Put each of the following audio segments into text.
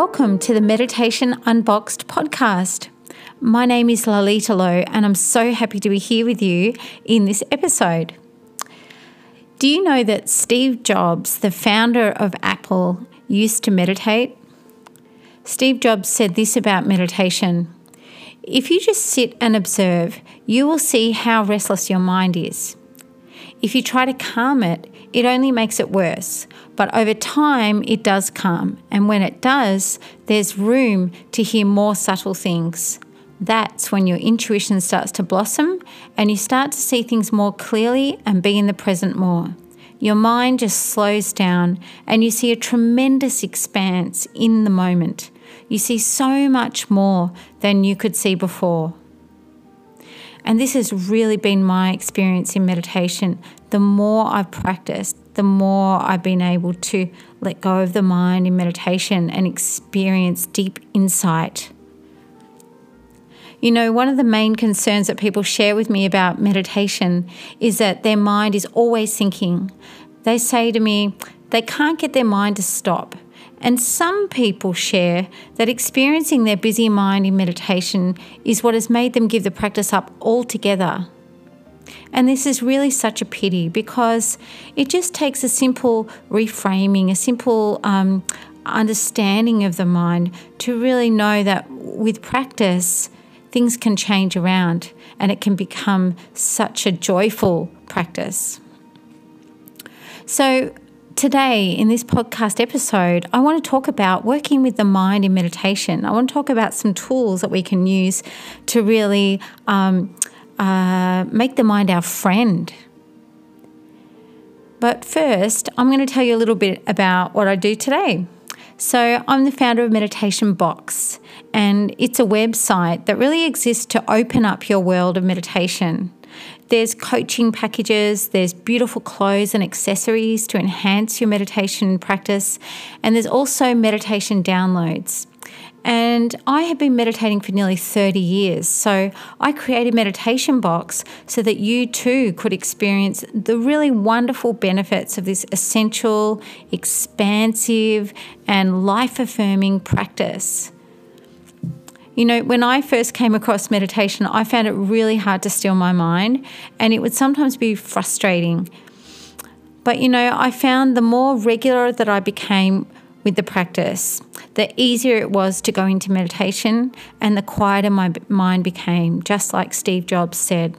Welcome to the Meditation Unboxed podcast. My name is Lalita Lowe, and I'm so happy to be here with you in this episode. Do you know that Steve Jobs, the founder of Apple, used to meditate? Steve Jobs said this about meditation If you just sit and observe, you will see how restless your mind is. If you try to calm it, it only makes it worse. But over time, it does come. And when it does, there's room to hear more subtle things. That's when your intuition starts to blossom and you start to see things more clearly and be in the present more. Your mind just slows down and you see a tremendous expanse in the moment. You see so much more than you could see before. And this has really been my experience in meditation. The more I've practiced, the more I've been able to let go of the mind in meditation and experience deep insight. You know, one of the main concerns that people share with me about meditation is that their mind is always thinking. They say to me, they can't get their mind to stop. And some people share that experiencing their busy mind in meditation is what has made them give the practice up altogether. And this is really such a pity because it just takes a simple reframing, a simple um, understanding of the mind to really know that with practice, things can change around and it can become such a joyful practice. So, Today, in this podcast episode, I want to talk about working with the mind in meditation. I want to talk about some tools that we can use to really um, uh, make the mind our friend. But first, I'm going to tell you a little bit about what I do today. So, I'm the founder of Meditation Box, and it's a website that really exists to open up your world of meditation. There's coaching packages, there's beautiful clothes and accessories to enhance your meditation practice, and there's also meditation downloads. And I have been meditating for nearly 30 years. So I created Meditation Box so that you too could experience the really wonderful benefits of this essential, expansive, and life affirming practice. You know, when I first came across meditation, I found it really hard to still my mind, and it would sometimes be frustrating. But, you know, I found the more regular that I became with the practice, the easier it was to go into meditation, and the quieter my mind became, just like Steve Jobs said.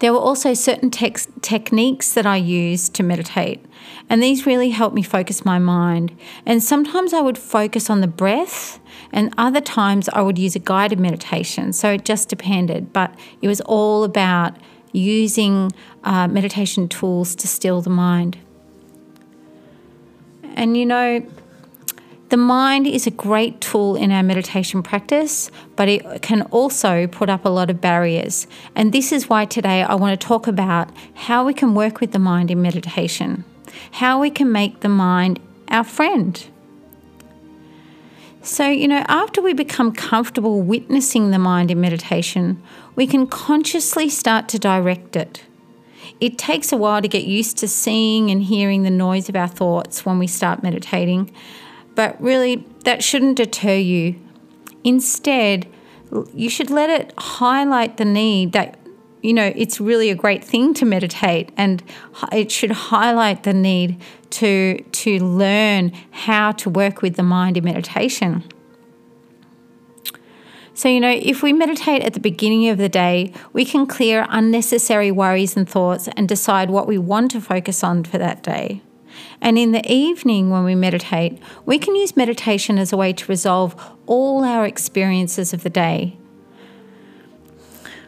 There were also certain techniques that I used to meditate, and these really helped me focus my mind. And sometimes I would focus on the breath, and other times I would use a guided meditation. So it just depended, but it was all about using uh, meditation tools to still the mind. And you know, the mind is a great tool in our meditation practice, but it can also put up a lot of barriers. And this is why today I want to talk about how we can work with the mind in meditation, how we can make the mind our friend. So, you know, after we become comfortable witnessing the mind in meditation, we can consciously start to direct it. It takes a while to get used to seeing and hearing the noise of our thoughts when we start meditating, but really, that shouldn't deter you. Instead, you should let it highlight the need that, you know, it's really a great thing to meditate and it should highlight the need to, to learn how to work with the mind in meditation. So, you know, if we meditate at the beginning of the day, we can clear unnecessary worries and thoughts and decide what we want to focus on for that day. And in the evening, when we meditate, we can use meditation as a way to resolve all our experiences of the day.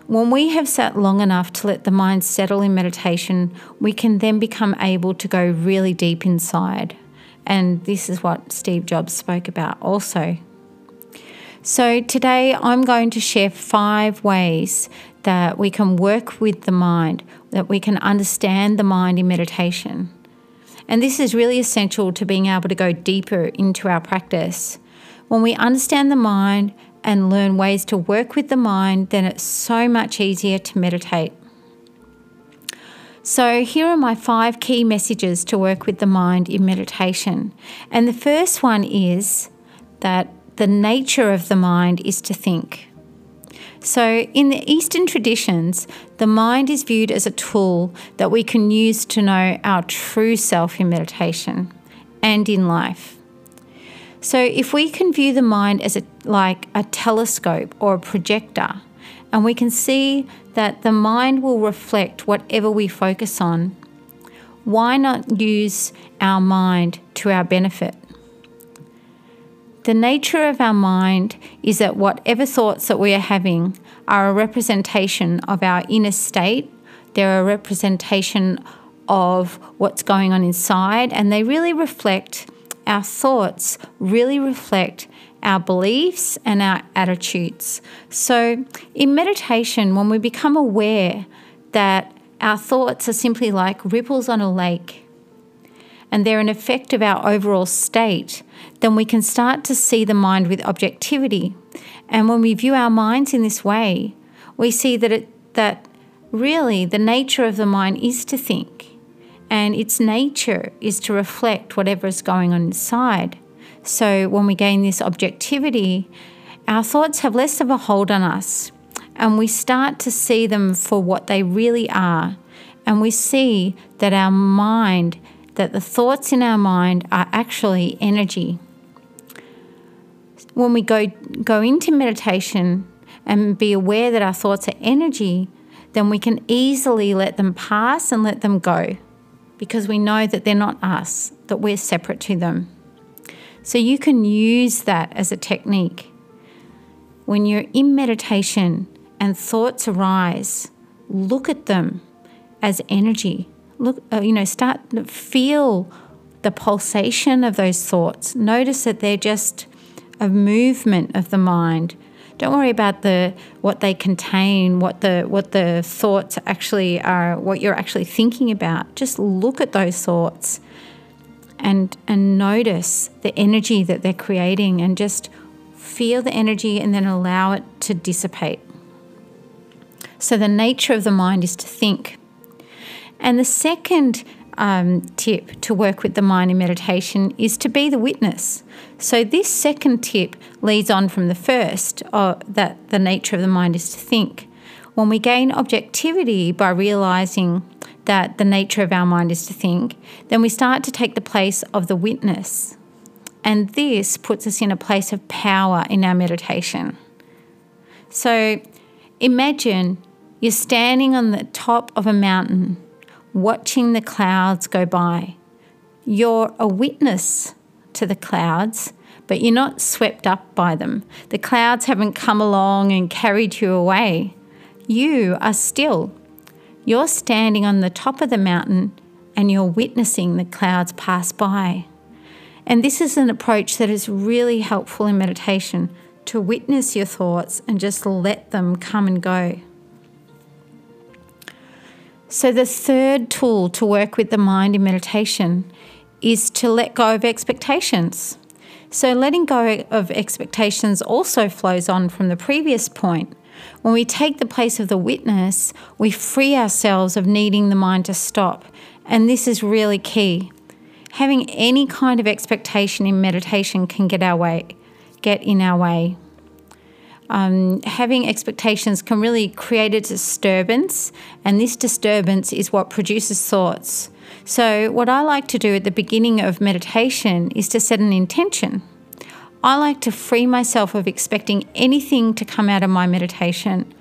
When we have sat long enough to let the mind settle in meditation, we can then become able to go really deep inside. And this is what Steve Jobs spoke about also. So, today I'm going to share five ways that we can work with the mind, that we can understand the mind in meditation. And this is really essential to being able to go deeper into our practice. When we understand the mind and learn ways to work with the mind, then it's so much easier to meditate. So, here are my five key messages to work with the mind in meditation. And the first one is that the nature of the mind is to think. So, in the Eastern traditions, the mind is viewed as a tool that we can use to know our true self in meditation and in life. So, if we can view the mind as a, like a telescope or a projector, and we can see that the mind will reflect whatever we focus on, why not use our mind to our benefit? The nature of our mind is that whatever thoughts that we are having are a representation of our inner state, they're a representation of what's going on inside, and they really reflect our thoughts, really reflect our beliefs and our attitudes. So, in meditation, when we become aware that our thoughts are simply like ripples on a lake and they're an effect of our overall state, then we can start to see the mind with objectivity. And when we view our minds in this way, we see that it, that really the nature of the mind is to think, and its nature is to reflect whatever is going on inside. So when we gain this objectivity, our thoughts have less of a hold on us, and we start to see them for what they really are. And we see that our mind that the thoughts in our mind are actually energy. When we go, go into meditation and be aware that our thoughts are energy, then we can easily let them pass and let them go because we know that they're not us, that we're separate to them. So you can use that as a technique. When you're in meditation and thoughts arise, look at them as energy look, uh, you know, start feel the pulsation of those thoughts. Notice that they're just a movement of the mind. Don't worry about the what they contain, what the what the thoughts actually are, what you're actually thinking about. Just look at those thoughts and and notice the energy that they're creating and just feel the energy and then allow it to dissipate. So the nature of the mind is to think. And the second um, tip to work with the mind in meditation is to be the witness. So, this second tip leads on from the first, uh, that the nature of the mind is to think. When we gain objectivity by realizing that the nature of our mind is to think, then we start to take the place of the witness. And this puts us in a place of power in our meditation. So, imagine you're standing on the top of a mountain watching the clouds go by. You're a witness to the clouds, but you're not swept up by them. The clouds haven't come along and carried you away. You are still. You're standing on the top of the mountain and you're witnessing the clouds pass by. And this is an approach that is really helpful in meditation to witness your thoughts and just let them come and go. So, the third tool to work with the mind in meditation is to let go of expectations. So, letting go of expectations also flows on from the previous point. When we take the place of the witness, we free ourselves of needing the mind to stop. And this is really key. Having any kind of expectation in meditation can get our way, get in our way um, having expectations can really create a disturbance, and this disturbance is what produces thoughts. So, what I like to do at the beginning of meditation is to set an intention. I like to free myself of expecting anything to come out of my meditation.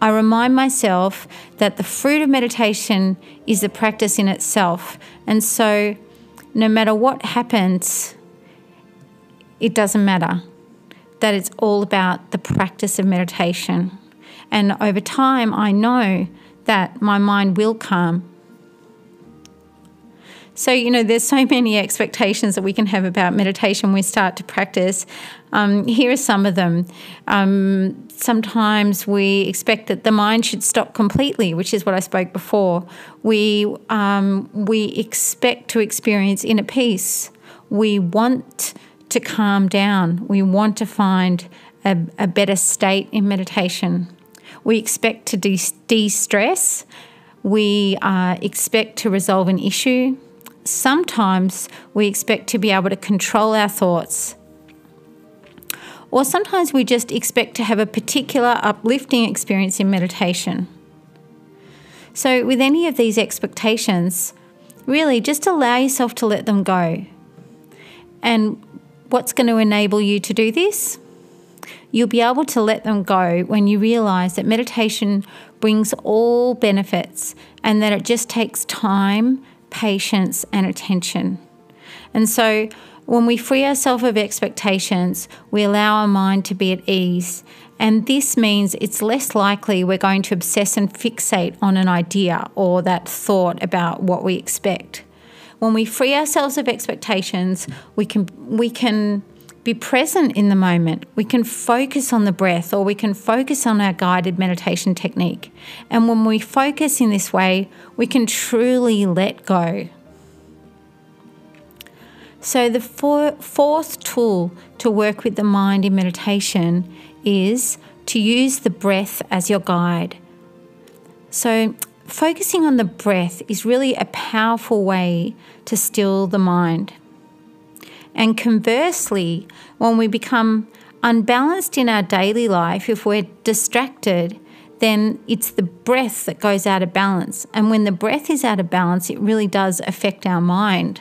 I remind myself that the fruit of meditation is the practice in itself. And so, no matter what happens, it doesn't matter that it's all about the practice of meditation. And over time, I know that my mind will calm. So, you know, there's so many expectations that we can have about meditation we start to practice. Um, here are some of them. Um, sometimes we expect that the mind should stop completely, which is what I spoke before. We, um, we expect to experience inner peace. We want to calm down. We want to find a, a better state in meditation. We expect to de stress. We uh, expect to resolve an issue. Sometimes we expect to be able to control our thoughts. or sometimes we just expect to have a particular uplifting experience in meditation. So, with any of these expectations, really just allow yourself to let them go. And what's going to enable you to do this? You'll be able to let them go when you realize that meditation brings all benefits and that it just takes time, patience, and attention. And so, when we free ourselves of expectations, we allow our mind to be at ease. And this means it's less likely we're going to obsess and fixate on an idea or that thought about what we expect. When we free ourselves of expectations, we can we can be present in the moment. We can focus on the breath or we can focus on our guided meditation technique. And when we focus in this way, we can truly let go. So, the four, fourth tool to work with the mind in meditation is to use the breath as your guide. So, focusing on the breath is really a powerful way to still the mind. And conversely, when we become unbalanced in our daily life, if we're distracted, then it's the breath that goes out of balance. And when the breath is out of balance, it really does affect our mind.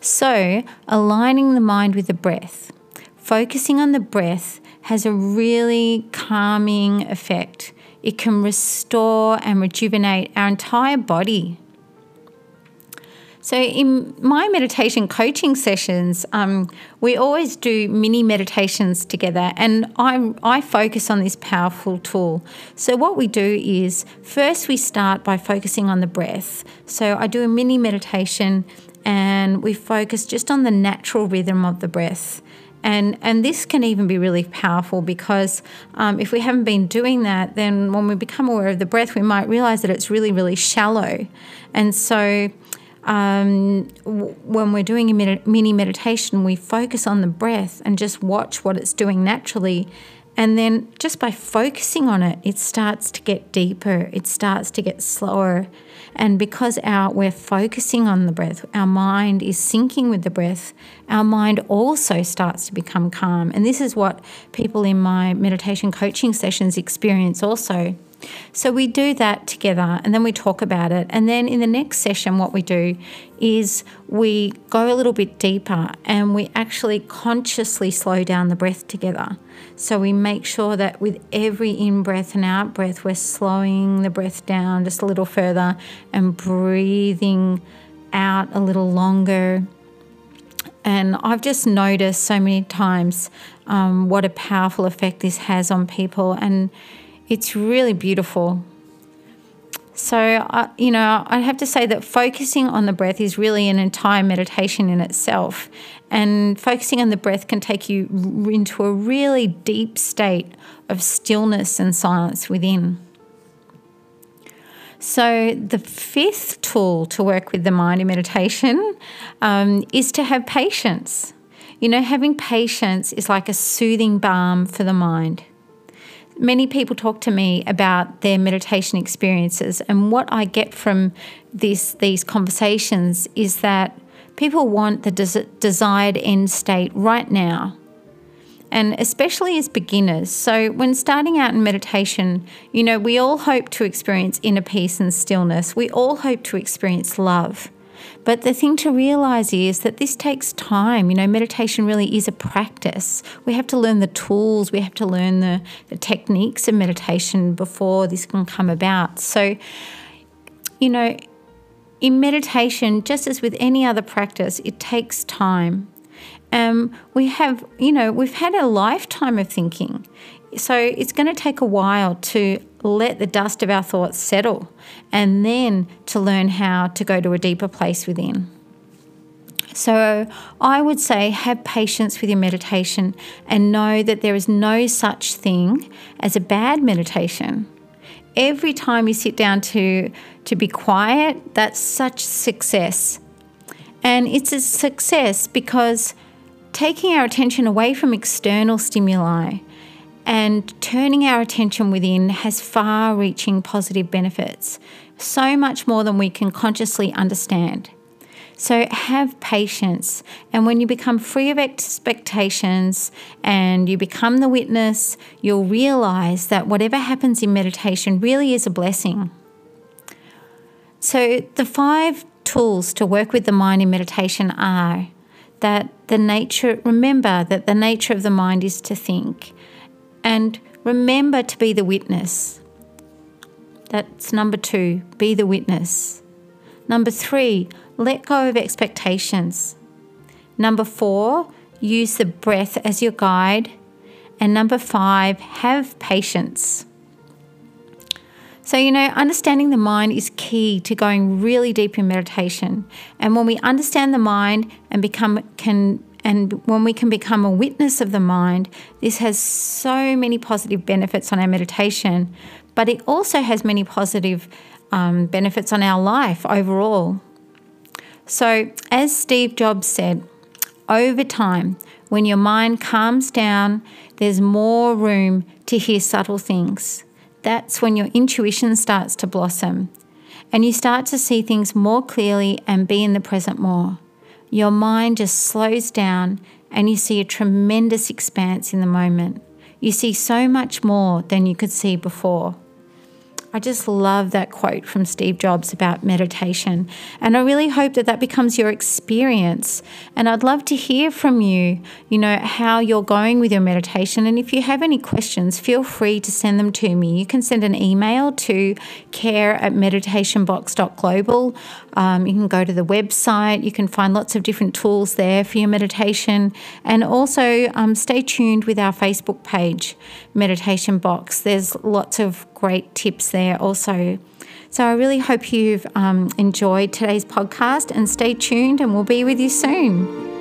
So, aligning the mind with the breath, focusing on the breath has a really calming effect. It can restore and rejuvenate our entire body. So, in my meditation coaching sessions, um, we always do mini meditations together, and I, I focus on this powerful tool. So, what we do is first we start by focusing on the breath. So, I do a mini meditation and we focus just on the natural rhythm of the breath. And, and this can even be really powerful because um, if we haven't been doing that, then when we become aware of the breath, we might realize that it's really, really shallow. And so um, when we're doing a mini meditation, we focus on the breath and just watch what it's doing naturally. And then just by focusing on it, it starts to get deeper, it starts to get slower. And because our, we're focusing on the breath, our mind is syncing with the breath, our mind also starts to become calm. And this is what people in my meditation coaching sessions experience also. So we do that together and then we talk about it. And then in the next session, what we do is we go a little bit deeper and we actually consciously slow down the breath together. So we make sure that with every in breath and out breath, we're slowing the breath down just a little further and breathing out a little longer. And I've just noticed so many times um, what a powerful effect this has on people. And it's really beautiful. So, you know, I have to say that focusing on the breath is really an entire meditation in itself. And focusing on the breath can take you into a really deep state of stillness and silence within. So, the fifth tool to work with the mind in meditation um, is to have patience. You know, having patience is like a soothing balm for the mind many people talk to me about their meditation experiences, and what I get from this these conversations is that people want the des- desired end state right now. And especially as beginners. So, when starting out in meditation, you know, we all hope to experience inner peace and stillness. We all hope to experience love. But the thing to realize is that this takes time. You know, meditation really is a practice. We have to learn the tools, we have to learn the, the techniques of meditation before this can come about. So, you know, in meditation, just as with any other practice, it takes time. Um, we have, you know, we've had a lifetime of thinking. So it's going to take a while to let the dust of our thoughts settle and then to learn how to go to a deeper place within. So I would say have patience with your meditation and know that there is no such thing as a bad meditation. Every time you sit down to, to be quiet, that's such success. And it's a success because taking our attention away from external stimuli and turning our attention within has far reaching positive benefits, so much more than we can consciously understand. So have patience. And when you become free of expectations and you become the witness, you'll realize that whatever happens in meditation really is a blessing. So, the five tools to work with the mind in meditation are that the nature, remember that the nature of the mind is to think, and remember to be the witness. That's number two, be the witness. Number three, let go of expectations. Number four, use the breath as your guide. And number five, have patience. So, you know, understanding the mind is key to going really deep in meditation. And when we understand the mind and become can and when we can become a witness of the mind, this has so many positive benefits on our meditation, but it also has many positive um, benefits on our life overall. So, as Steve Jobs said, over time, when your mind calms down, there's more room to hear subtle things. That's when your intuition starts to blossom and you start to see things more clearly and be in the present more. Your mind just slows down and you see a tremendous expanse in the moment. You see so much more than you could see before. I just love that quote from Steve Jobs about meditation. And I really hope that that becomes your experience. And I'd love to hear from you, you know, how you're going with your meditation. And if you have any questions, feel free to send them to me. You can send an email to care at meditationbox.global. Um, you can go to the website. You can find lots of different tools there for your meditation. And also um, stay tuned with our Facebook page, Meditation Box. There's lots of great tips there also. So I really hope you've um, enjoyed today's podcast and stay tuned, and we'll be with you soon.